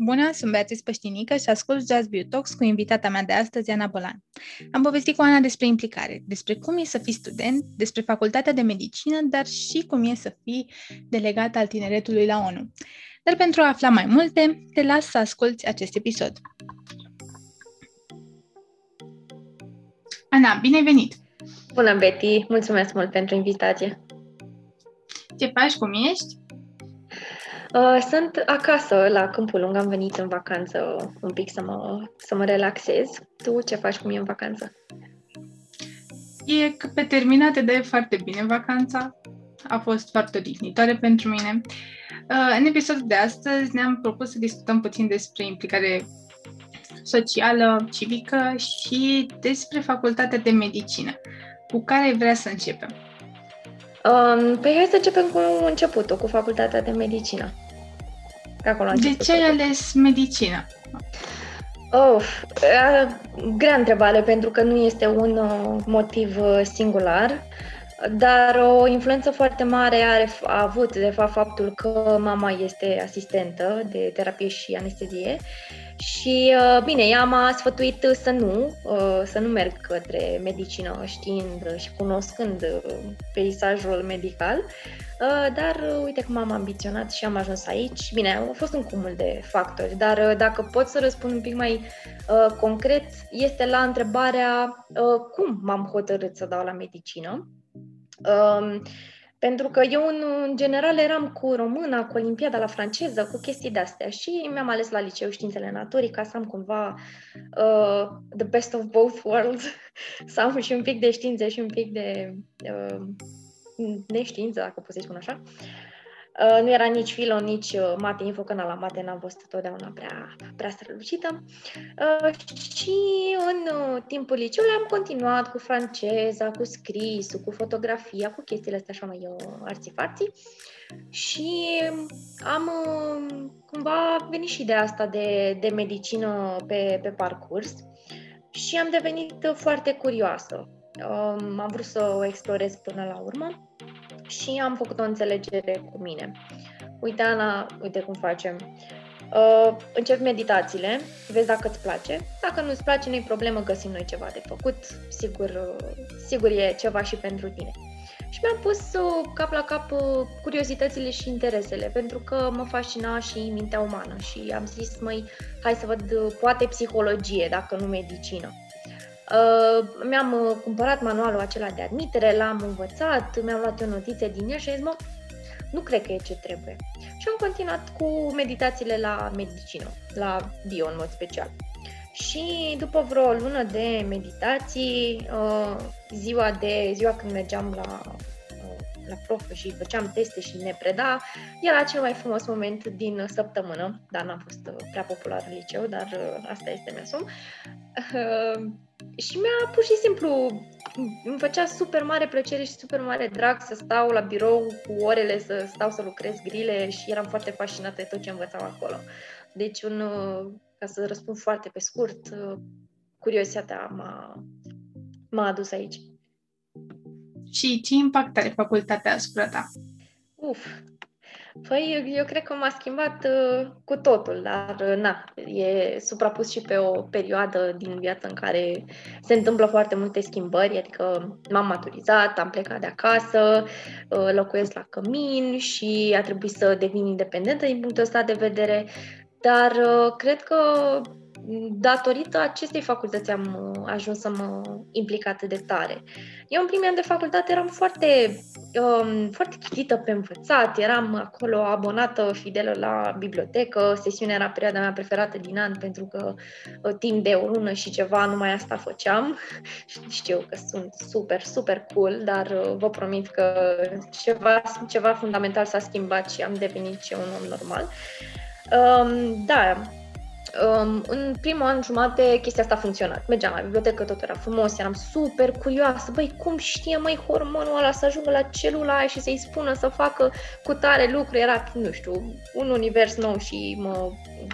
Bună, sunt Beatrice Păștinică și ascult Jazz Beauty Talks cu invitata mea de astăzi, Ana Bolan. Am povestit cu Ana despre implicare, despre cum e să fii student, despre facultatea de medicină, dar și cum e să fii delegat al tineretului la ONU. Dar pentru a afla mai multe, te las să asculți acest episod. Ana, bine ai venit! Bună, Betty! Mulțumesc mult pentru invitație! Ce faci? Cum ești? Uh, sunt acasă, la Câmpul Lung, am venit în vacanță un pic să mă, să mă relaxez. Tu ce faci cu mine în vacanță? E că pe terminate de foarte bine vacanța. A fost foarte odihnitoare pentru mine. Uh, în episodul de astăzi ne-am propus să discutăm puțin despre implicare socială, civică și despre facultatea de medicină. Cu care vrea să începem? Um, păi hai să începem cu începutul, cu facultatea de medicină. acolo de ce ai ales medicină? Oh, grea întrebare, pentru că nu este un uh, motiv uh, singular, dar o influență foarte mare are, a avut, de fapt, faptul că mama este asistentă de terapie și anestezie și, uh, bine, ea m-a sfătuit să nu, uh, să nu merg către medicină știind și cunoscând uh, peisajul medical, dar uite cum am ambiționat și am ajuns aici. Bine, a fost un cumul de factori, dar dacă pot să răspund un pic mai concret, este la întrebarea cum m-am hotărât să dau la medicină. Um, pentru că eu, în, în general, eram cu româna, cu olimpiada la franceză, cu chestii de-astea și mi-am ales la liceu științele naturii ca să am cumva uh, the best of both worlds, să am și un pic de științe și un pic de uh, neștiință, dacă pot să-i spun așa. Uh, nu era nici filo, nici uh, mate info, că la mate n-am fost totdeauna prea, prea strălucită. Uh, și în uh, timpul liceului am continuat cu franceza, cu scrisul, cu fotografia, cu chestiile astea așa mai uh, arțifarții. Și am uh, cumva venit și de asta de, de medicină pe, pe parcurs și am devenit foarte curioasă. Uh, am vrut să o explorez până la urmă și am făcut o înțelegere cu mine. Uite, Ana, uite cum facem. Uh, încep meditațiile, vezi dacă îți place. Dacă nu îți place, nu-i problemă, găsim noi ceva de făcut. Sigur, uh, sigur e ceva și pentru tine. Și mi-am pus uh, cap la cap uh, curiozitățile și interesele, pentru că mă fascina și mintea umană și am zis, măi, hai să văd, uh, poate psihologie, dacă nu medicină. Uh, mi-am uh, cumpărat manualul acela de admitere, l-am învățat, mi-am luat o notițe din el și am zis, mă, nu cred că e ce trebuie. Și am continuat cu meditațiile la medicină, la bio în mod special. Și după vreo lună de meditații, uh, ziua de ziua când mergeam la la prof și făceam teste și ne preda, era cel mai frumos moment din săptămână, dar n-am fost prea popular în liceu, dar asta este, mi-asum. Și mi-a pur și simplu, îmi făcea super mare plăcere și super mare drag să stau la birou cu orele, să stau să lucrez grile și eram foarte fascinată de tot ce învățam acolo. Deci, un, ca să răspund foarte pe scurt, curiozitatea m-a, m-a adus aici. Și ce impact are facultatea asupra ta? Uf, Păi, eu cred că m-a schimbat uh, cu totul, dar uh, na, e suprapus și pe o perioadă din viață în care se întâmplă foarte multe schimbări, adică m-am maturizat, am plecat de acasă, uh, locuiesc la cămin și a trebuit să devin independentă din punctul ăsta de vedere, dar uh, cred că datorită acestei facultăți am uh, ajuns să mă implic atât de tare. Eu în primii ani de facultate eram foarte, um, foarte chitită pe învățat, eram acolo abonată fidelă la bibliotecă, sesiunea era perioada mea preferată din an pentru că uh, timp de o lună și ceva numai asta făceam. Știu că sunt super, super cool, dar uh, vă promit că ceva, ceva fundamental s-a schimbat și am devenit și un om normal. Um, da, Um, în primul an jumate chestia asta a funcționat. Mergeam la bibliotecă, tot era frumos, eram super curioasă. Băi, cum știe mai hormonul ăla să ajungă la celula aia și să-i spună să facă cu tare lucru? Era, nu știu, un univers nou și mă,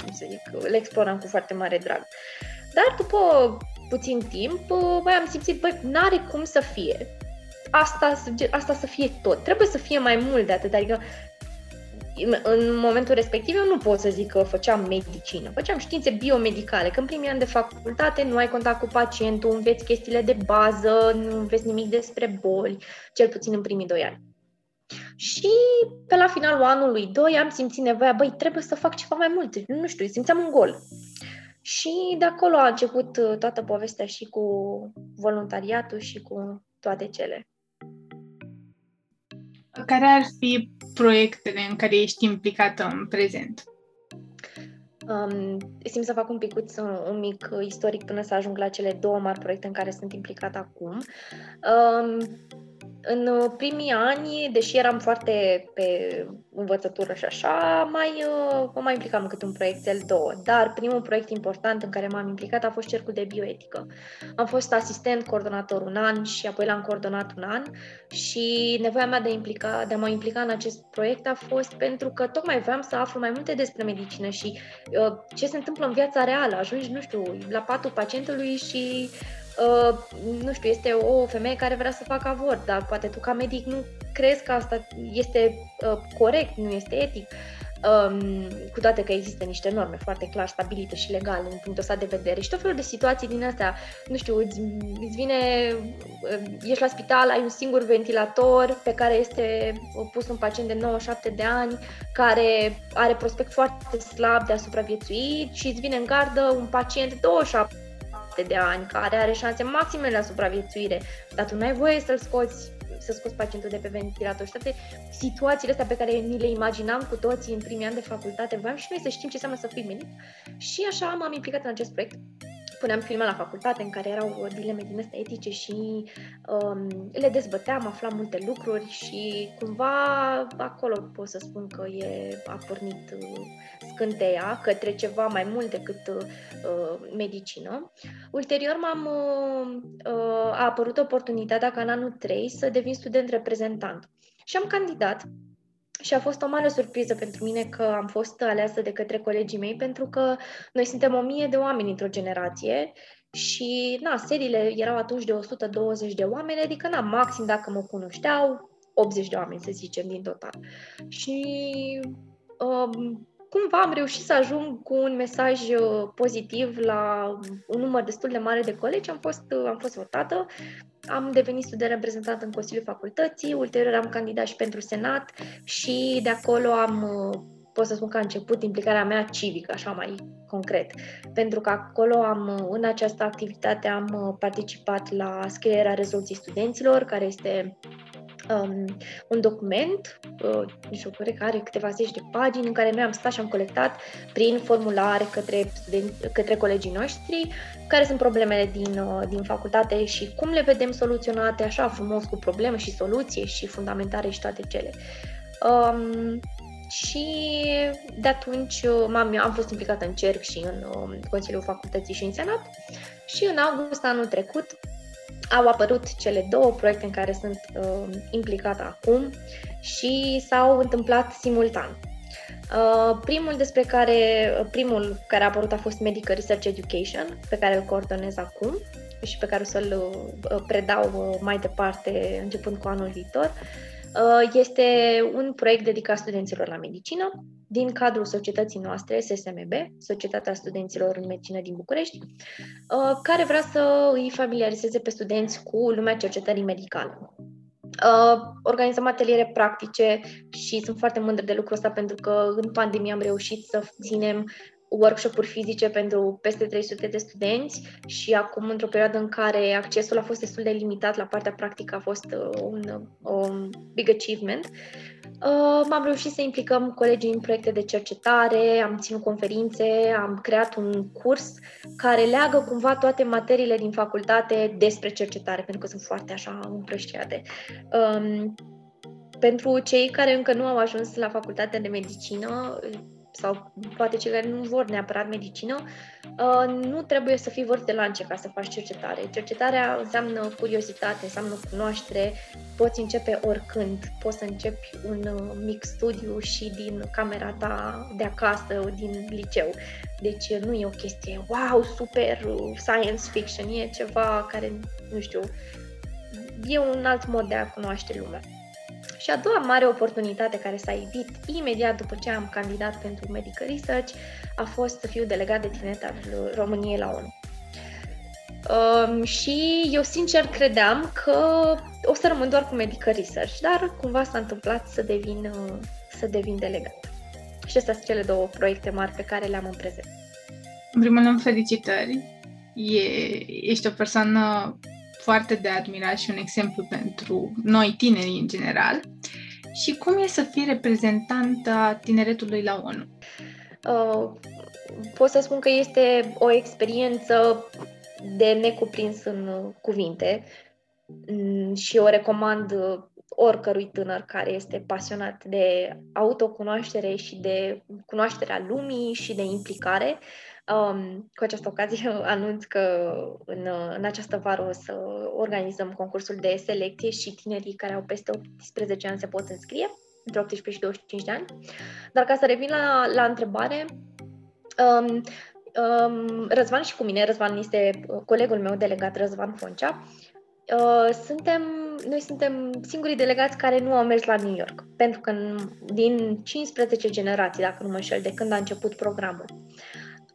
cum să zic, le exploram cu foarte mare drag. Dar după puțin timp, băi, am simțit, băi, n-are cum să fie. Asta, asta să fie tot. Trebuie să fie mai mult de atât. Adică în momentul respectiv eu nu pot să zic că făceam medicină, făceam științe biomedicale, că în primii ani de facultate nu ai contact cu pacientul, înveți chestiile de bază, nu înveți nimic despre boli, cel puțin în primii doi ani. Și pe la finalul anului 2 am simțit nevoia, băi, trebuie să fac ceva mai mult, nu știu, simțeam un gol. Și de acolo a început uh, toată povestea și cu voluntariatul și cu toate cele. Care ar fi proiectele în care ești implicată în prezent? Um, simt să fac un picuț, un, un mic istoric până să ajung la cele două mari proiecte în care sunt implicată acum. Um, în uh, primii ani, deși eram foarte pe învățătură și așa, mai, uh, mă mai implicam în câte un proiect, el două. Dar primul proiect important în care m-am implicat a fost Cercul de Bioetică. Am fost asistent, coordonator un an și apoi l-am coordonat un an și nevoia mea de, implica, de a mă implica în acest proiect a fost pentru că tocmai vreau să aflu mai multe despre medicină și uh, ce se întâmplă în viața reală. Ajungi, nu știu, la patul pacientului și Uh, nu știu, este o femeie care vrea să facă avort, dar poate tu ca medic nu crezi că asta este uh, corect, nu este etic. Um, cu toate că există niște norme foarte clar stabilite și legale în punctul ăsta de vedere și tot felul de situații din astea, nu știu, îți, îți vine, uh, ești la spital, ai un singur ventilator pe care este pus un pacient de 97 de ani care are prospect foarte slab de a supraviețui și îți vine în gardă un pacient de 27 de ani, care are șanse maxime la supraviețuire, dar tu nu ai voie să-l scoți să scoți pacientul de pe ventilator. Și toate situațiile astea pe care ni le imaginam cu toții în primii ani de facultate, voiam și noi să știm ce înseamnă să fii medic. Și așa m-am implicat în acest proiect puneam filme la facultate în care erau dileme din astea etice și um, le dezbăteam, aflam multe lucruri și cumva acolo pot să spun că e, a pornit uh, scânteia către ceva mai mult decât uh, medicină. Ulterior m-am, uh, a apărut oportunitatea ca în anul 3 să devin student reprezentant și am candidat și a fost o mare surpriză pentru mine că am fost aleasă de către colegii mei, pentru că noi suntem o mie de oameni într-o generație și, na, seriile erau atunci de 120 de oameni, adică, na, maxim dacă mă cunoșteau, 80 de oameni, să zicem, din total. Și um, cumva am reușit să ajung cu un mesaj uh, pozitiv la un număr destul de mare de colegi. Am fost, uh, am fost votată, am devenit student reprezentant în Consiliul Facultății, ulterior am candidat și pentru Senat și de acolo am, uh, pot să spun că a început implicarea mea civică, așa mai concret. Pentru că acolo am, în această activitate am participat la scrierea rezoluției studenților, care este um, un document, uh, nu știu, care are câteva zeci de pagini, în care noi am stat și am colectat prin formulare către, studenți, către colegii noștri care sunt problemele din, uh, din facultate și cum le vedem soluționate așa frumos cu probleme și soluție și fundamentare și toate cele. Um, și de atunci uh, am am fost implicată în CERC și în uh, Consiliul Facultății și în Senat și în august anul trecut au apărut cele două proiecte în care sunt uh, implicată acum și s-au întâmplat simultan. Uh, primul despre care, primul care a apărut a fost Medical Research Education, pe care îl coordonez acum și pe care o să-l uh, predau uh, mai departe începând cu anul viitor. Uh, este un proiect dedicat studenților la medicină din cadrul societății noastre, SSMB, Societatea Studenților în Medicină din București, uh, care vrea să îi familiarizeze pe studenți cu lumea cercetării medicale. Uh, organizăm ateliere practice și sunt foarte mândră de lucrul ăsta pentru că în pandemie am reușit să ținem workshop-uri fizice pentru peste 300 de studenți și acum, într-o perioadă în care accesul a fost destul de limitat la partea practică, a fost uh, un, un big achievement. Uh, m-am reușit să implicăm colegii în proiecte de cercetare, am ținut conferințe, am creat un curs care leagă cumva toate materiile din facultate despre cercetare, pentru că sunt foarte așa împrăștiate. Um, pentru cei care încă nu au ajuns la facultatea de medicină, sau poate cei care nu vor neapărat medicină, uh, nu trebuie să fii vârf de lance ca să faci cercetare. Cercetarea înseamnă curiozitate, înseamnă cunoaștere, poți începe oricând, poți să începi un uh, mic studiu și din camera ta de acasă, din liceu. Deci nu e o chestie, wow, super science fiction, e ceva care, nu știu, e un alt mod de a cunoaște lumea. Și a doua mare oportunitate care s-a evit imediat după ce am candidat pentru Medical Research a fost să fiu delegat de tineret al României la ONU. Um, și eu sincer credeam că o să rămân doar cu Medical Research, dar cumva s-a întâmplat să devin, uh, să devin delegat. Și astea sunt cele două proiecte mari pe care le am în prezent. În primul rând, felicitări! E, ești o persoană foarte de admirat și un exemplu pentru noi tineri în general. Și cum e să fii reprezentanta tineretului la ONU? Uh, pot să spun că este o experiență de necuprins în cuvinte mm, și o recomand oricărui tânăr care este pasionat de autocunoaștere și de cunoașterea lumii și de implicare. Um, cu această ocazie anunț că în, în această vară o să organizăm concursul de selecție și tinerii care au peste 18 ani se pot înscrie, între 18 și 25 de ani. Dar ca să revin la, la întrebare, um, um, Răzvan și cu mine, Răzvan este colegul meu delegat, Răzvan Foncea, uh, suntem, noi suntem singurii delegați care nu au mers la New York, pentru că din 15 generații, dacă nu mă înșel, de când a început programul,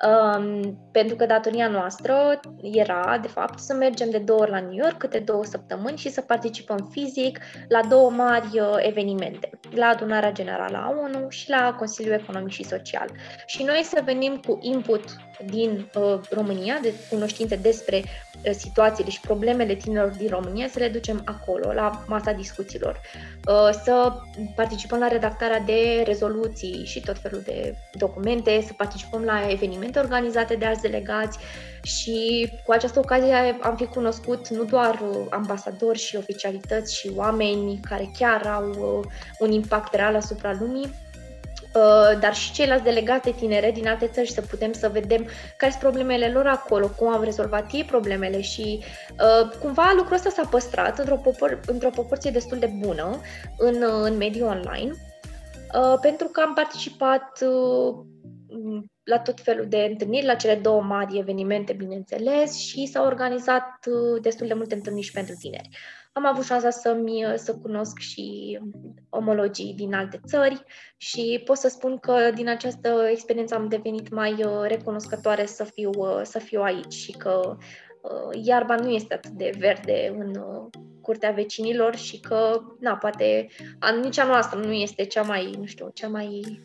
Um, pentru că datoria noastră era, de fapt, să mergem de două ori la New York, câte două săptămâni și să participăm fizic la două mari uh, evenimente, la adunarea generală a ONU și la Consiliul Economic și Social. Și noi să venim cu input din uh, România, de cunoștințe despre uh, situațiile și problemele tinerilor din România, să le ducem acolo, la masa discuțiilor, uh, să participăm la redactarea de rezoluții și tot felul de documente, să participăm la evenimente organizate de alți delegați și cu această ocazie am fi cunoscut nu doar uh, ambasadori și oficialități și oameni care chiar au uh, un impact real asupra lumii, Uh, dar și ceilalți delegați tinere din alte țări să putem să vedem care sunt problemele lor acolo, cum au rezolvat ei problemele și uh, cumva lucrul ăsta s-a păstrat într-o, popor- într-o proporție destul de bună în, în mediul online, uh, pentru că am participat la tot felul de întâlniri, la cele două mari evenimente, bineînțeles, și s-au organizat destul de multe întâlniri și pentru tineri. Am avut șansa să-mi, să cunosc și omologii din alte țări și pot să spun că din această experiență am devenit mai uh, recunoscătoare să fiu, uh, să fiu aici și că uh, iarba nu este atât de verde în curtea vecinilor și că, na, poate nici a noastră nu este cea mai, nu știu, cea mai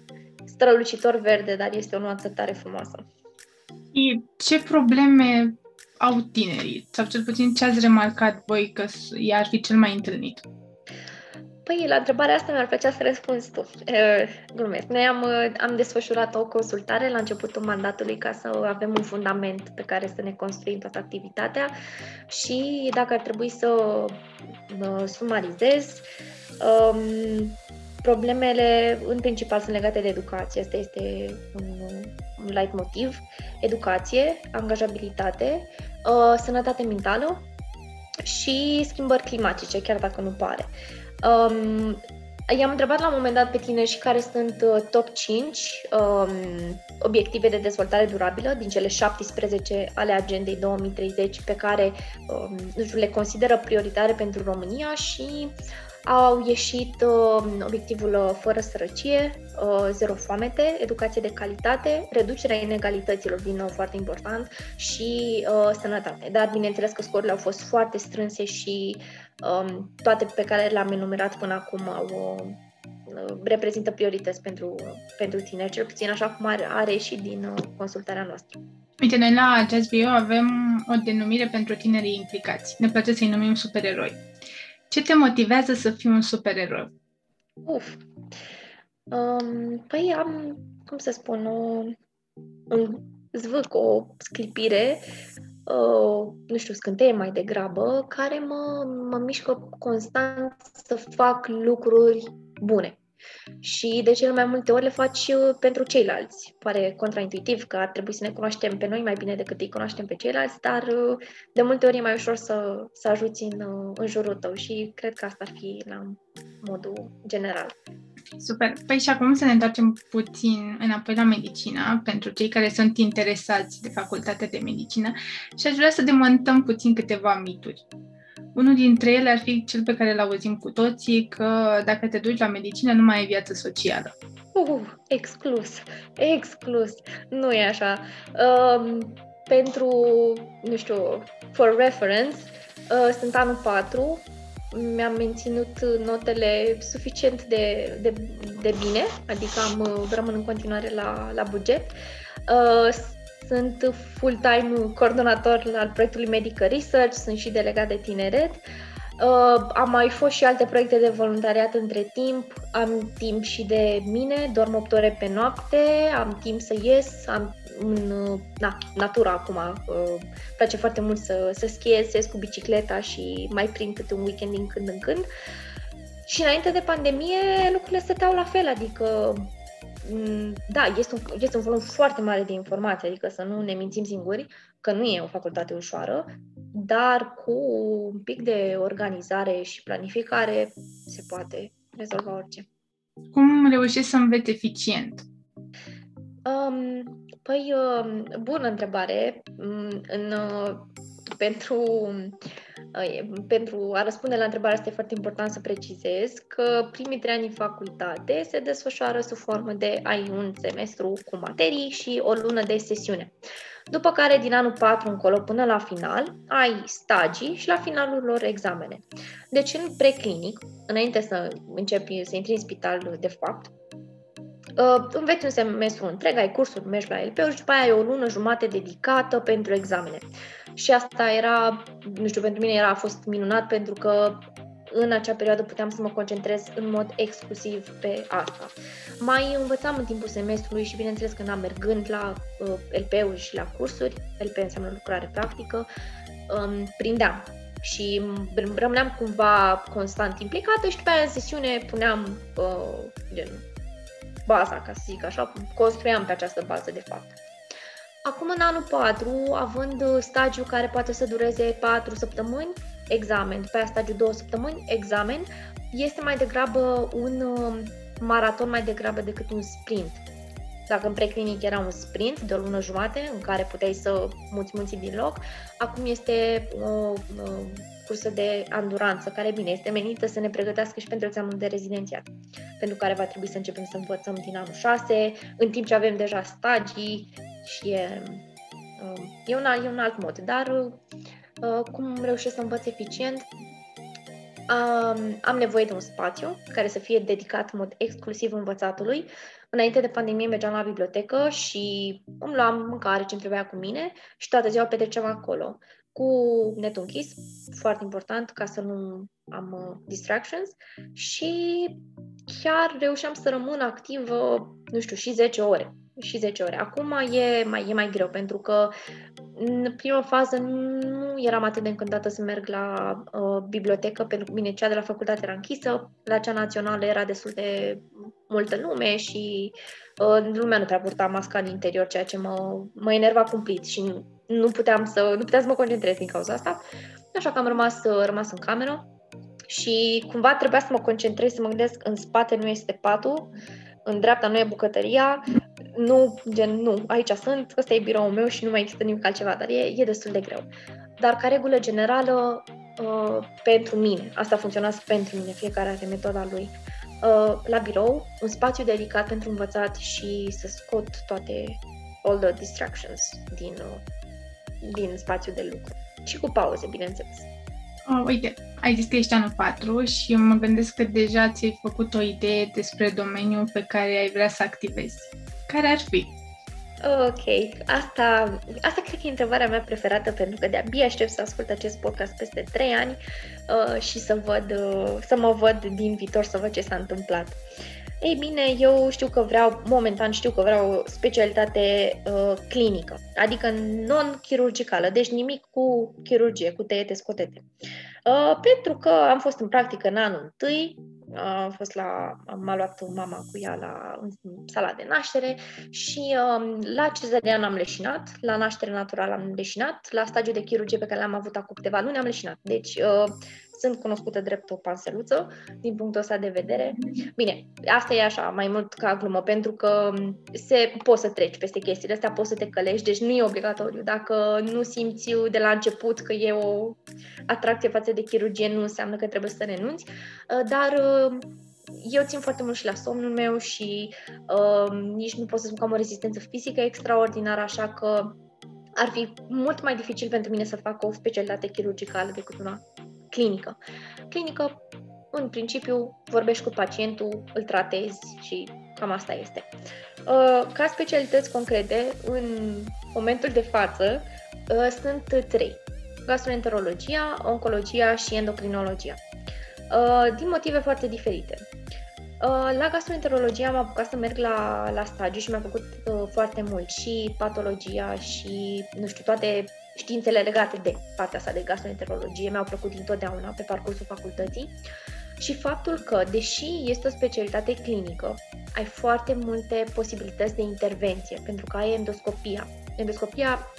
strălucitor verde, dar este o nuanță tare frumoasă. Ce probleme au tinerii? Sau cel puțin ce ați remarcat voi că i-ar fi cel mai întâlnit? Păi, la întrebarea asta mi-ar plăcea să răspunzi tu. glumesc. Noi am, am desfășurat o consultare la începutul mandatului ca să avem un fundament pe care să ne construim toată activitatea și dacă ar trebui să uh, sumarizez, um, problemele în principal sunt legate de educație. Asta este un, un light motiv. Educație, angajabilitate, uh, sănătate mentală și schimbări climatice, chiar dacă nu pare. Um, I-am întrebat la un moment dat pe tine și care sunt uh, top 5 um, obiective de dezvoltare durabilă din cele 17 ale agendei 2030 pe care um, le consideră prioritare pentru România și au ieșit uh, obiectivul uh, fără sărăcie, uh, zero foamete, educație de calitate, reducerea inegalităților, din nou foarte important, și uh, sănătate. Dar bineînțeles că scorurile au fost foarte strânse și um, toate pe care le-am enumerat până acum au, uh, reprezintă priorități pentru, pentru tineri, cel puțin așa cum are, are și din uh, consultarea noastră. Uite, noi la Jazz Bio avem o denumire pentru tinerii implicați. Ne place să-i numim supereroi. Ce te motivează să fii un supererou? Uf. Um, păi am, cum să spun, o, un zvâc, o sclipire, uh, nu știu, scânteie mai degrabă, care mă, mă mișcă constant să fac lucruri bune și de cele mai multe ori le faci uh, pentru ceilalți. Pare contraintuitiv că ar trebui să ne cunoaștem pe noi mai bine decât îi cunoaștem pe ceilalți, dar uh, de multe ori e mai ușor să, să ajuți în, uh, în jurul tău și cred că asta ar fi la modul general. Super. Păi și acum să ne întoarcem puțin înapoi la medicină, pentru cei care sunt interesați de facultatea de medicină și aș vrea să demontăm puțin câteva mituri. Unul dintre ele ar fi cel pe care îl auzim cu toții, că dacă te duci la medicină nu mai ai viață socială. Uh, exclus, exclus. Nu e așa. Um, pentru, nu știu, for reference, uh, sunt anul 4, mi-am menținut notele suficient de, de, de bine, adică am uh, rămân în continuare la, la buget. Uh, sunt full-time coordonator al proiectului Medical Research, sunt și delegat de tineret. Uh, am mai fost și alte proiecte de voluntariat între timp, am timp și de mine, dorm 8 ore pe noapte, am timp să ies, am în na, natura acum. Uh, place foarte mult să, să schiez, să ies cu bicicleta și mai prind câte un weekend din când în când. Și înainte de pandemie lucrurile stăteau la fel, adică mm, da, este un, este un volum foarte mare de informații, adică să nu ne mințim singuri, că nu e o facultate ușoară, dar cu un pic de organizare și planificare se poate rezolva orice. Cum reușești să înveți eficient? Um, păi, uh, bună întrebare. Mm, în, uh, pentru, uh, pentru a răspunde la întrebarea asta e foarte important să precizez că primii trei ani în facultate se desfășoară sub formă de ai un semestru cu materii și o lună de sesiune. După care, din anul 4 încolo până la final, ai stagii și la finalul lor examene. Deci, în preclinic, înainte să începi să intri în spital de fapt, Uh, înveți un semestru întreg, ai cursuri, mergi la LP și după aia ai o lună jumate dedicată pentru examene. Și asta era, nu știu, pentru mine era, a fost minunat pentru că în acea perioadă puteam să mă concentrez în mod exclusiv pe asta. Mai învățam în timpul semestrului și bineînțeles că n-am mergând la uh, LP-uri și la cursuri, LP înseamnă lucrare practică, um, prindeam și rămâneam cumva constant implicată și după aia în sesiune puneam uh, gen, baza, ca să zic așa, construiam pe această bază de fapt. Acum, în anul 4, având stagiu care poate să dureze 4 săptămâni, examen, după aia stagiu 2 săptămâni, examen, este mai degrabă un um, maraton mai degrabă decât un sprint. Dacă în preclinic era un sprint de o lună jumate în care puteai să muți munții din loc, acum este o, o cursă de anduranță, care, bine, este menită să ne pregătească și pentru examenul de rezidențiat, pentru care va trebui să începem să învățăm din anul 6, în timp ce avem deja stagii și e, um, e, un, e un alt mod. Dar uh, cum reușesc să învăț eficient? Um, am nevoie de un spațiu care să fie dedicat în mod exclusiv învățatului. Înainte de pandemie mergeam la bibliotecă și îmi luam mâncare ce-mi trebuia cu mine și toată ziua petreceam acolo cu netul închis, foarte important ca să nu am uh, distractions și chiar reușeam să rămân activă, nu știu, și 10 ore. Și 10 ore. Acum e mai, e mai greu pentru că în prima fază nu eram atât de încântată să merg la uh, bibliotecă, pentru că, bine, cea de la facultate era închisă, la cea națională era destul de multă lume și uh, lumea nu prea purta masca în interior, ceea ce mă, mă enerva cumplit și nu puteam să, nu puteam să mă concentrez din cauza asta. Așa că am rămas, rămas în cameră și cumva trebuia să mă concentrez, să mă gândesc în spate nu este patul, în dreapta nu e bucătăria, nu, gen, nu, aici sunt, ăsta e biroul meu și nu mai există nimic altceva, dar e, e destul de greu. Dar ca regulă generală, uh, pentru mine, asta funcționează pentru mine, fiecare are metoda lui, uh, la birou, un spațiu dedicat pentru învățat și să scot toate all the distractions din, uh, din spațiul de lucru. Și cu pauze, bineînțeles. Oh, uite, ai zis că ești anul 4 și mă gândesc că deja ți-ai făcut o idee despre domeniul pe care ai vrea să activezi. Care ar fi? Ok, asta, asta cred că e întrebarea mea preferată pentru că de-abia aștept să ascult acest podcast peste 3 ani uh, și să, văd, uh, să mă văd din viitor, să văd ce s-a întâmplat. Ei bine, eu știu că vreau, momentan știu că vreau o specialitate uh, clinică, adică non-chirurgicală, deci nimic cu chirurgie, cu tăiete scotete. Uh, pentru că am fost în practică în anul întâi, am fost la, m-a luat mama cu ea la în sala de naștere și um, la cezarian am leșinat, la naștere naturală am leșinat, la stagiul de chirurgie pe care l-am avut acum câteva luni am leșinat. Deci uh, sunt cunoscută drept o panseluță, din punctul ăsta de vedere. Bine, asta e așa, mai mult ca glumă, pentru că se, poți să treci peste chestiile astea, poți să te călești, deci nu e obligatoriu. Dacă nu simți de la început că e o atracție față de chirurgie, nu înseamnă că trebuie să renunți, dar eu țin foarte mult și la somnul meu și uh, nici nu pot să spun că am o rezistență fizică extraordinară, așa că ar fi mult mai dificil pentru mine să fac o specialitate chirurgicală decât una clinică. Clinică, în principiu, vorbești cu pacientul, îl tratezi și cam asta este. Uh, ca specialități concrete, în momentul de față, uh, sunt trei. Gastroenterologia, oncologia și endocrinologia. Uh, din motive foarte diferite. Uh, la gastroenterologie am apucat să merg la, la stagiu și mi-a făcut uh, foarte mult și patologia și, nu știu, toate științele legate de partea asta de gastroenterologie mi-au plăcut întotdeauna pe parcursul facultății și faptul că, deși este o specialitate clinică, ai foarte multe posibilități de intervenție, pentru că ai endoscopia. Endoscopia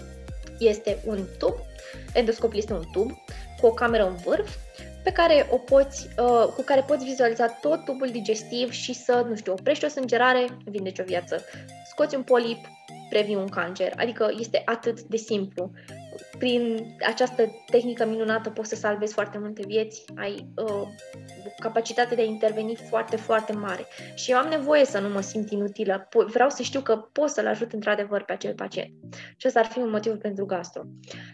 este un tub, endoscopia este un tub cu o cameră în vârf pe care o poți, uh, cu care poți vizualiza tot tubul digestiv și să, nu știu, oprești o sângerare, vindeci o viață, scoți un polip, previi un cancer. Adică este atât de simplu prin această tehnică minunată poți să salvezi foarte multe vieți, ai uh, capacitate de a interveni foarte, foarte mare. Și eu am nevoie să nu mă simt inutilă. Vreau să știu că pot să-l ajut într-adevăr pe acel pacient. Și ăsta ar fi un motiv pentru gastro.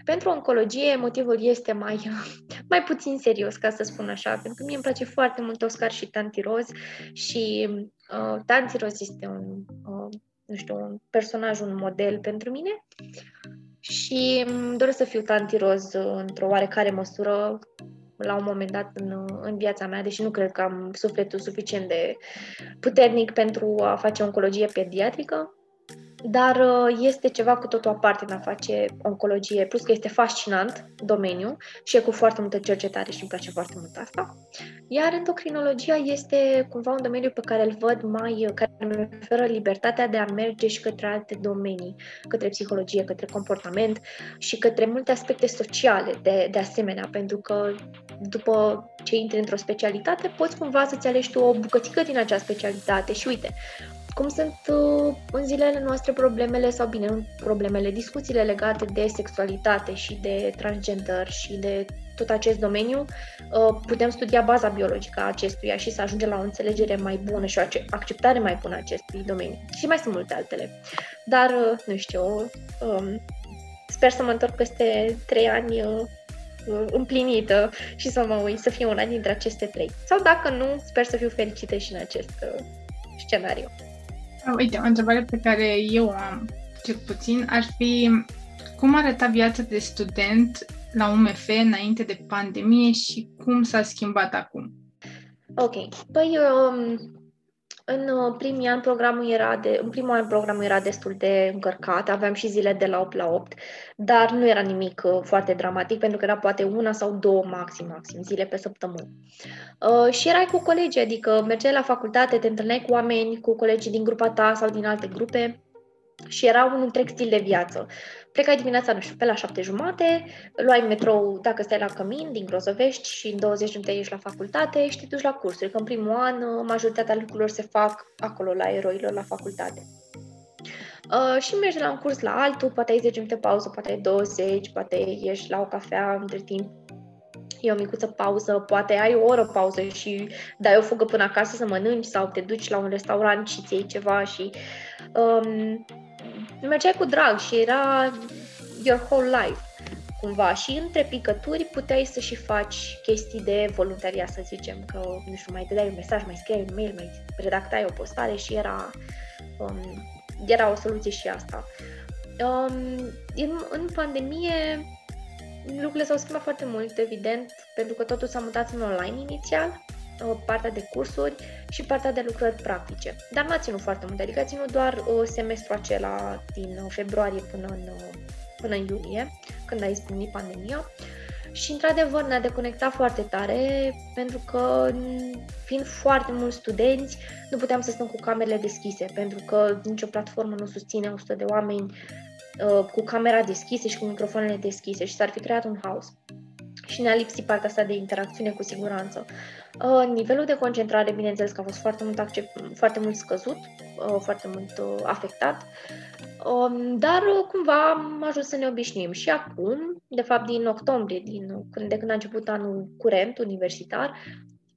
Pentru oncologie, motivul este mai, mai puțin serios, ca să spun așa, pentru că mie îmi place foarte mult Oscar și Tantiroz și uh, Tantiroz este un, uh, nu știu, un personaj, un model pentru mine și îmi doresc să fiu tanti roz într-o oarecare măsură la un moment dat în, în viața mea, deși nu cred că am sufletul suficient de puternic pentru a face oncologie pediatrică, dar uh, este ceva cu totul aparte în a face oncologie, plus că este fascinant domeniu și e cu foarte multă cercetare și îmi place foarte mult asta. Iar endocrinologia este cumva un domeniu pe care îl văd mai, care îmi oferă libertatea de a merge și către alte domenii, către psihologie, către comportament și către multe aspecte sociale de, de asemenea, pentru că după ce intri într-o specialitate, poți cumva să-ți alegi tu o bucățică din acea specialitate și uite, cum sunt uh, în zilele noastre problemele, sau bine, nu problemele, discuțiile legate de sexualitate și de transgender și de tot acest domeniu, uh, putem studia baza biologică a acestuia și să ajungem la o înțelegere mai bună și o acceptare mai bună a acestui domeniu. Și mai sunt multe altele. Dar, uh, nu știu, um, sper să mă întorc peste trei ani împlinită și să mă uit să fiu una dintre aceste trei. Sau dacă nu, sper să fiu fericită și în acest scenariu. Uite, o întrebare pe care eu am, cel puțin, ar fi cum arăta viața de student la UMF înainte de pandemie și cum s-a schimbat acum? Ok. Păi, um, în uh, primii ani programul era de, în primul an programul era destul de încărcat, aveam și zile de la 8 la 8, dar nu era nimic uh, foarte dramatic pentru că era poate una sau două maxim, maxim zile pe săptămână. Uh, și erai cu colegi, adică mergeai la facultate, te întâlneai cu oameni, cu colegii din grupa ta sau din alte grupe și era un întreg stil de viață. Plecai dimineața, nu știu, pe la șapte jumate, luai metrou dacă stai la Cămin, din Grozovești și în 20 minute ești la facultate și te duci la cursuri, că în primul an majoritatea lucrurilor se fac acolo la eroilor la facultate. Uh, și mergi de la un curs la altul, poate ai 10 minute pauză, poate ai 20, poate ești la o cafea între timp e o micuță pauză, poate ai o oră pauză și dai o fugă până acasă să mănânci sau te duci la un restaurant și ți iei ceva și um, mergeai cu drag și era your whole life cumva și între picături puteai să și faci chestii de voluntariat, să zicem, că, nu știu, mai dai un mesaj, mai scriai un mail, mai redactai o postare și era, um, era o soluție și asta. Um, în, în pandemie lucrurile s-au schimbat foarte mult, evident, pentru că totul s-a mutat în online inițial, partea de cursuri și partea de lucrări practice. Dar nu a ținut foarte mult, adică a ținut doar uh, semestrul acela din uh, februarie până în, uh, până în iulie, când a izbucnit pandemia. Și, într-adevăr, ne-a deconectat foarte tare, pentru că, fiind foarte mulți studenți, nu puteam să stăm cu camerele deschise, pentru că nicio platformă nu susține 100 de oameni cu camera deschisă și cu microfoanele deschise și s-ar fi creat un haos. Și ne-a lipsit partea asta de interacțiune cu siguranță. Uh, nivelul de concentrare, bineînțeles că a fost foarte mult, accept, foarte mult scăzut, uh, foarte mult uh, afectat, um, dar cumva am ajuns să ne obișnuim. Și acum, de fapt din octombrie, din, de când a început anul curent universitar,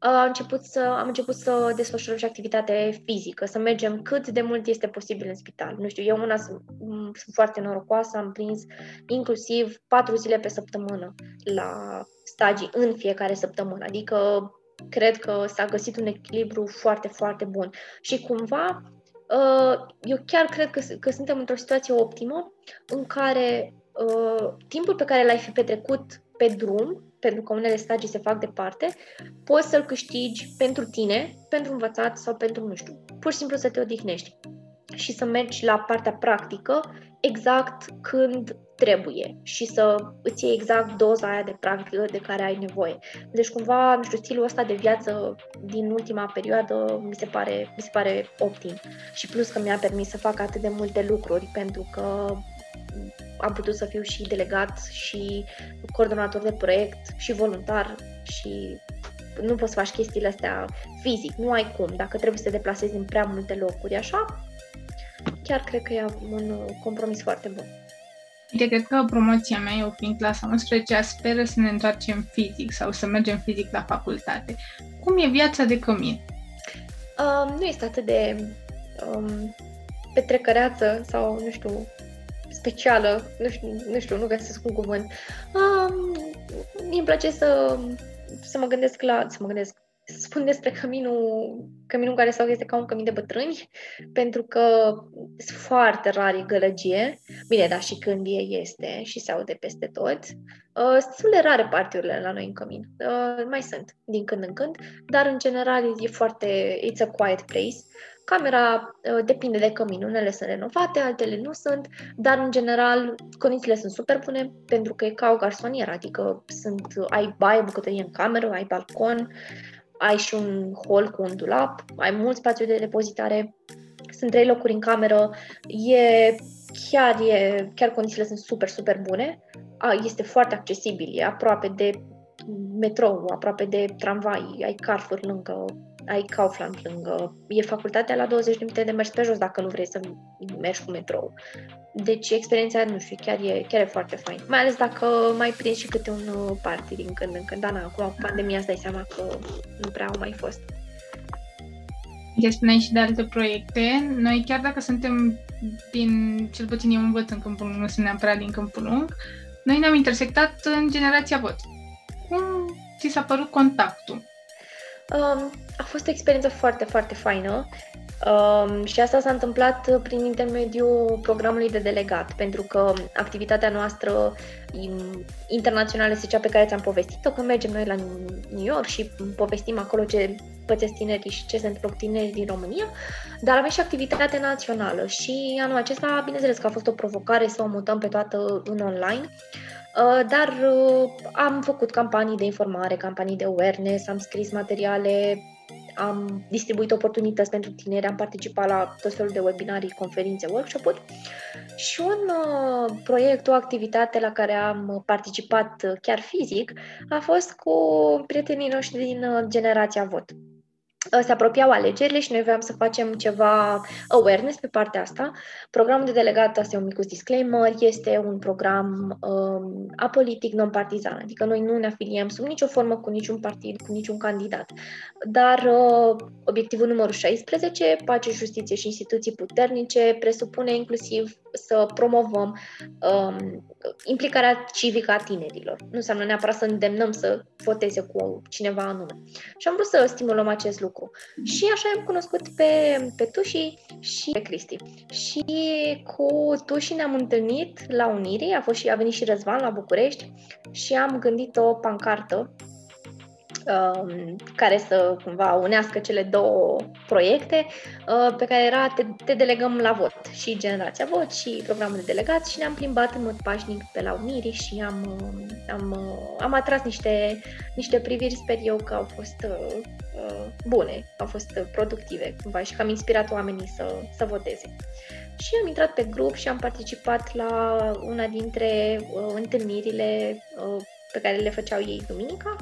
am început să, am început să desfășurăm și activitate fizică, să mergem cât de mult este posibil în spital. Nu știu, eu una sunt, sunt foarte norocoasă, am prins inclusiv patru zile pe săptămână la stagii în fiecare săptămână. Adică cred că s-a găsit un echilibru foarte, foarte bun. Și cumva, uh, eu chiar cred că, că suntem într-o situație optimă în care uh, timpul pe care l-ai fi petrecut pe drum, pentru că unele stagii se fac departe, poți să-l câștigi pentru tine, pentru învățat sau pentru, nu știu, pur și simplu să te odihnești și să mergi la partea practică exact când trebuie și să îți iei exact doza aia de practică de care ai nevoie. Deci cumva, nu știu, stilul ăsta de viață din ultima perioadă mi se pare, mi se pare optim. Și plus că mi-a permis să fac atât de multe lucruri pentru că am putut să fiu și delegat și coordonator de proiect și voluntar și nu poți să faci chestiile astea fizic, nu ai cum. Dacă trebuie să te deplasezi în prea multe locuri, așa, chiar cred că e un compromis foarte bun. Uite, cred că promoția mea e oprin clasa 11 speră să ne întoarcem fizic sau să mergem fizic la facultate. Cum e viața de cămin? Um, nu este atât de um, petrecăreață sau, nu știu, specială, nu știu, nu, știu, nu găsesc un cuvânt. Um, mie îmi place să, să mă gândesc la, să mă gândesc, să spun despre căminul, căminul în care stau este ca un cămin de bătrâni, pentru că sunt foarte rari gălăgie. Bine, dar și când e, este și se aude peste tot. Uh, sunt de rare partiurile la noi în cămin. Uh, mai sunt, din când în când, dar în general e foarte, it's a quiet place. Camera uh, depinde de cămin. Unele sunt renovate, altele nu sunt, dar în general condițiile sunt super bune pentru că e ca o garsonieră, adică sunt, ai baie, bucătărie în cameră, ai balcon, ai și un hol cu un dulap, ai mult spațiu de depozitare, sunt trei locuri în cameră, e chiar, e, chiar condițiile sunt super, super bune, este foarte accesibil, e aproape de metrou, aproape de tramvai, ai Carrefour lângă, ai Kaufland lângă, e facultatea la 20 de minute de mers pe jos dacă nu vrei să mergi cu metrou. Deci experiența, nu știu, chiar e, chiar e foarte fain. Mai ales dacă mai prins și câte un uh, party din când în când. Dar na, acum cu pandemia îți dai seama că nu prea au mai fost. Ya spuneai și de alte proiecte. Noi chiar dacă suntem din, cel puțin eu învăț în Câmpul Lung, nu sunt neapărat din Câmpul Lung, noi ne-am intersectat în generația vot. Cum ți s-a părut contactul? Um, a fost o experiență foarte, foarte faină. Um, și asta s-a întâmplat prin intermediul programului de delegat, pentru că activitatea noastră internațională este cea pe care ți-am povestit-o, când mergem noi la New York și povestim acolo ce pățesc tinerii și ce se întâmplă cu tinerii din România, dar avem și activitate națională și anul acesta, bineînțeles că a fost o provocare să o mutăm pe toată în online, uh, dar uh, am făcut campanii de informare, campanii de awareness, am scris materiale am distribuit oportunități pentru tineri, am participat la tot felul de webinarii, conferințe, workshop-uri. Și un uh, proiect, o activitate la care am participat chiar fizic a fost cu prietenii noștri din uh, generația VOT se apropiau alegerile și noi voiam să facem ceva awareness pe partea asta. Programul de delegat, asta e un mic disclaimer, este un program um, apolitic, non-partizan, adică noi nu ne afiliem sub nicio formă cu niciun partid, cu niciun candidat. Dar uh, obiectivul numărul 16, pace, justiție și instituții puternice, presupune inclusiv să promovăm um, implicarea civică a tinerilor. Nu înseamnă neapărat să îndemnăm să voteze cu cineva anume. Și am vrut să stimulăm acest lucru. Și așa am cunoscut pe, pe Tuși și pe Cristi. Și cu Tuși ne-am întâlnit la Unirii, a, fost și, a venit și Răzvan la București și am gândit o pancartă Um, care să cumva unească cele două proiecte uh, pe care era te, te delegăm la vot și generația vot și programul de delegați și ne-am plimbat în mod pașnic pe la Uniri și am, um, am, uh, am atras niște, niște priviri, sper eu că au fost uh, uh, bune, au fost productive cumva și că am inspirat oamenii să, să voteze. Și am intrat pe grup și am participat la una dintre uh, întâlnirile uh, pe care le făceau ei duminica.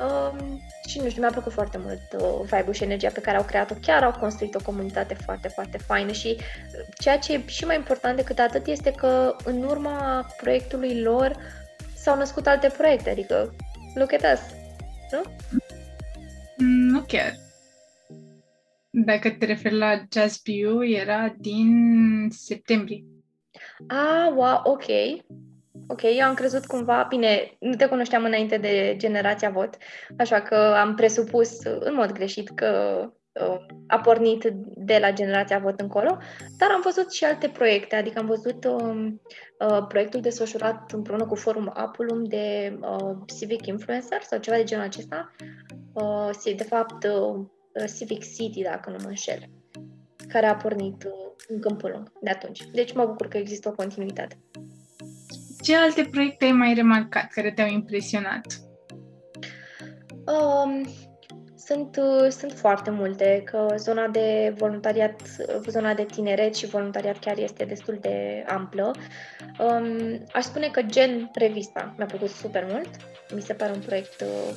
Um, și nu știu, mi-a plăcut foarte mult uh, vibe și energia pe care au creat-o. Chiar au construit o comunitate foarte, foarte faină și uh, ceea ce e și mai important decât atât este că în urma proiectului lor s-au născut alte proiecte, adică look at us, nu? Mm, nu chiar. Dacă te referi la Jazz View, era din septembrie. Ah, wow, ok. Ok, eu am crezut cumva, bine, nu te cunoșteam înainte de generația VOT, așa că am presupus în mod greșit că uh, a pornit de la generația VOT încolo, dar am văzut și alte proiecte, adică am văzut uh, uh, proiectul desfășurat împreună cu Forum Apulum de uh, Civic Influencer sau ceva de genul acesta, uh, de fapt uh, Civic City, dacă nu mă înșel, care a pornit uh, în câmpul lung de atunci. Deci mă bucur că există o continuitate. Ce alte proiecte ai mai remarcat care te-au impresionat? Um, sunt, uh, sunt foarte multe, că zona de voluntariat, zona de tineret și voluntariat chiar este destul de amplă. Um, aș spune că Gen Revista mi-a plăcut super mult. Mi se pare un proiect uh,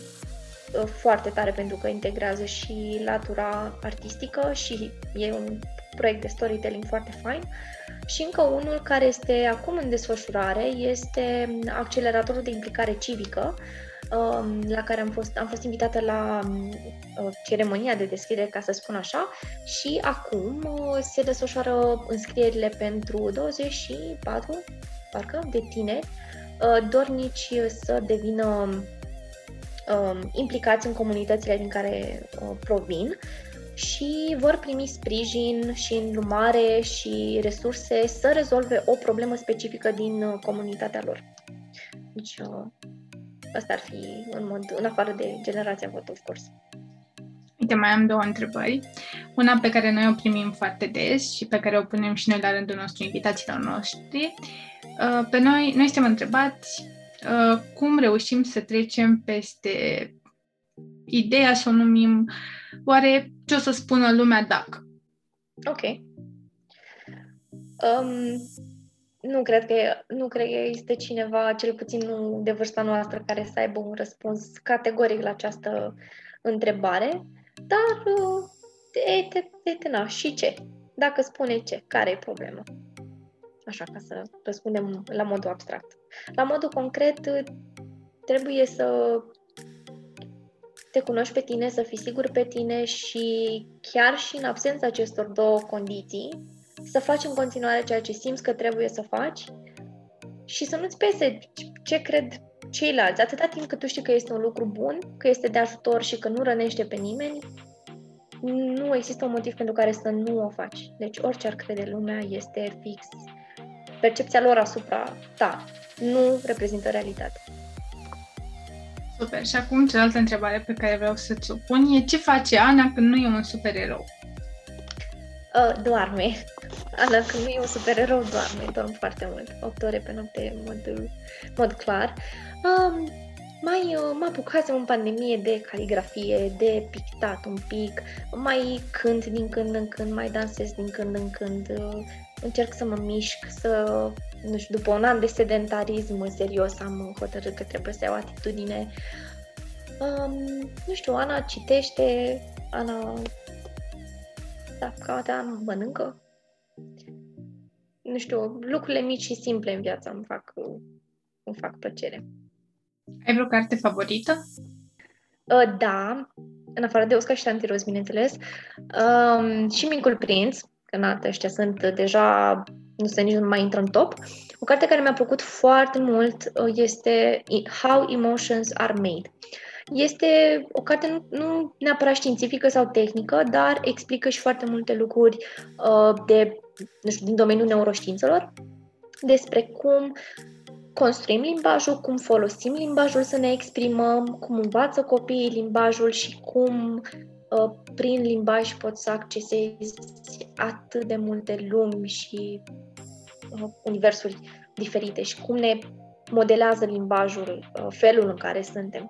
uh, foarte tare pentru că integrează și latura artistică și e un proiect de storytelling foarte fain. Și încă unul care este acum în desfășurare este acceleratorul de implicare civică, um, la care am fost, am fost invitată la um, uh, ceremonia de deschidere, ca să spun așa, și acum uh, se desfășoară înscrierile pentru 24, parcă, de tineri, uh, dornici să devină um, implicați în comunitățile din care provin și vor primi sprijin și îndrumare și resurse să rezolve o problemă specifică din uh, comunitatea lor. Deci, uh, asta ar fi în, mod, în afară de generația vot, of course. Uite, mai am două întrebări. Una pe care noi o primim foarte des și pe care o punem și noi la rândul nostru invitațiilor noștri. Uh, pe noi, noi suntem întrebați cum reușim să trecem peste ideea să o numim oare ce o să spună lumea dacă. Ok. Um, nu cred că nu cred că este cineva, cel puțin nu de vârsta noastră, care să aibă un răspuns categoric la această întrebare, dar te, te, te, te, na, și ce? Dacă spune ce, care e problema? Așa, ca să răspundem la modul abstract. La modul concret, trebuie să te cunoști pe tine, să fii sigur pe tine și chiar și în absența acestor două condiții, să faci în continuare ceea ce simți că trebuie să faci și să nu-ți pese ce cred ceilalți. Atâta timp cât tu știi că este un lucru bun, că este de ajutor și că nu rănește pe nimeni, nu există un motiv pentru care să nu o faci. Deci orice ar crede lumea este fix percepția lor asupra ta. Nu reprezintă realitatea. Super. Și acum cealaltă întrebare pe care vreau să ți-o pun e ce face Ana când nu e un supererou? Uh, doarme. Ana când nu e un supererou, doarme. Dorm foarte mult. 8 ore pe noapte, în mod, mod clar. Um, mai uh, mă apucasem în pandemie de caligrafie, de pictat un pic, mai cânt din când în când, mai dansez din când în când, uh, încerc să mă mișc, să, nu știu, după un an de sedentarism serios am hotărât că trebuie să iau atitudine. Um, nu știu, Ana citește, Ana, da, caută, Ana mănâncă. Nu știu, lucrurile mici și simple în viața îmi fac, îmi fac plăcere. Ai vreo carte favorită? Uh, da, în afară de Oscar și Tantiros, bineînțeles. Um, și Micul Prinț, că na, ăștia sunt deja, nu se nici nu mai intră în top. O carte care mi-a plăcut foarte mult uh, este How Emotions Are Made. Este o carte nu, nu neapărat științifică sau tehnică, dar explică și foarte multe lucruri uh, de, nu știu, din domeniul neuroștiințelor despre cum construim limbajul, cum folosim limbajul să ne exprimăm, cum învață copiii limbajul și cum uh, prin limbaj poți să accesezi atât de multe lumi și uh, universuri diferite și cum ne modelează limbajul, uh, felul în care suntem.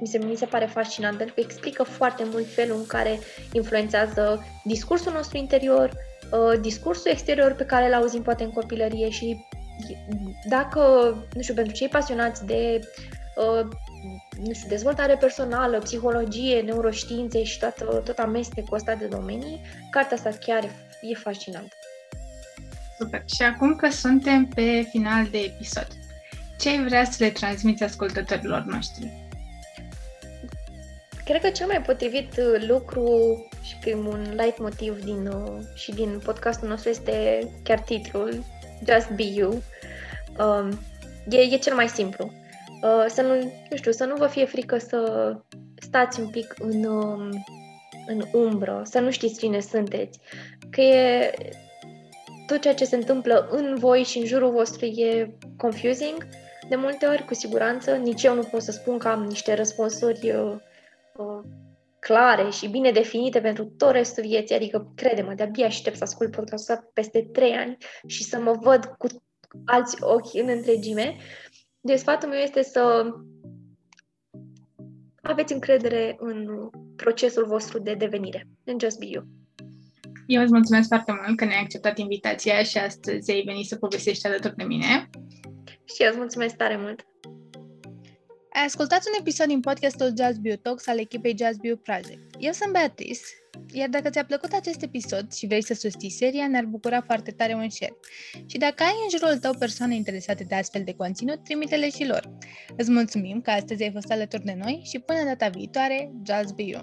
Mi se, mi se pare fascinant pentru că explică foarte mult felul în care influențează discursul nostru interior, uh, discursul exterior pe care îl auzim poate în copilărie și dacă, nu știu, pentru cei pasionați de uh, nu știu, dezvoltare personală, psihologie, neuroștiințe și toată, tot amestecul ăsta de domenii, cartea asta chiar e fascinantă. Super. Și acum că suntem pe final de episod, ce ai vrea să le transmiți ascultătorilor noștri? Cred că cel mai potrivit uh, lucru și primul un light motiv din, uh, și din podcastul nostru este chiar titlul Just Be You. Um, e, e cel mai simplu. Uh, să nu, nu știu, să nu vă fie frică să stați un pic în, um, în umbră, să nu știți cine sunteți. Că e tot ceea ce se întâmplă în voi și în jurul vostru e confusing. De multe ori, cu siguranță, nici eu nu pot să spun că am niște răspunsuri uh, uh, clare și bine definite pentru tot restul vieții, adică, crede-mă, de-abia aștept să ascult podcastul peste trei ani și să mă văd cu alți ochi în întregime. Deci sfatul meu este să aveți încredere în procesul vostru de devenire, în Just Be You. Eu îți mulțumesc foarte mult că ne-ai acceptat invitația și astăzi ai venit să povestești alături de mine. Și eu îți mulțumesc tare mult! Ai ascultat un episod din podcastul Jazz Bio Talks al echipei Jazz Bio Project. Eu sunt Beatrice, iar dacă ți-a plăcut acest episod și vrei să susții seria, ne-ar bucura foarte tare un share. Și dacă ai în jurul tău persoane interesate de astfel de conținut, trimite-le și lor. Îți mulțumim că astăzi ai fost alături de noi și până data viitoare, Jazz Bio!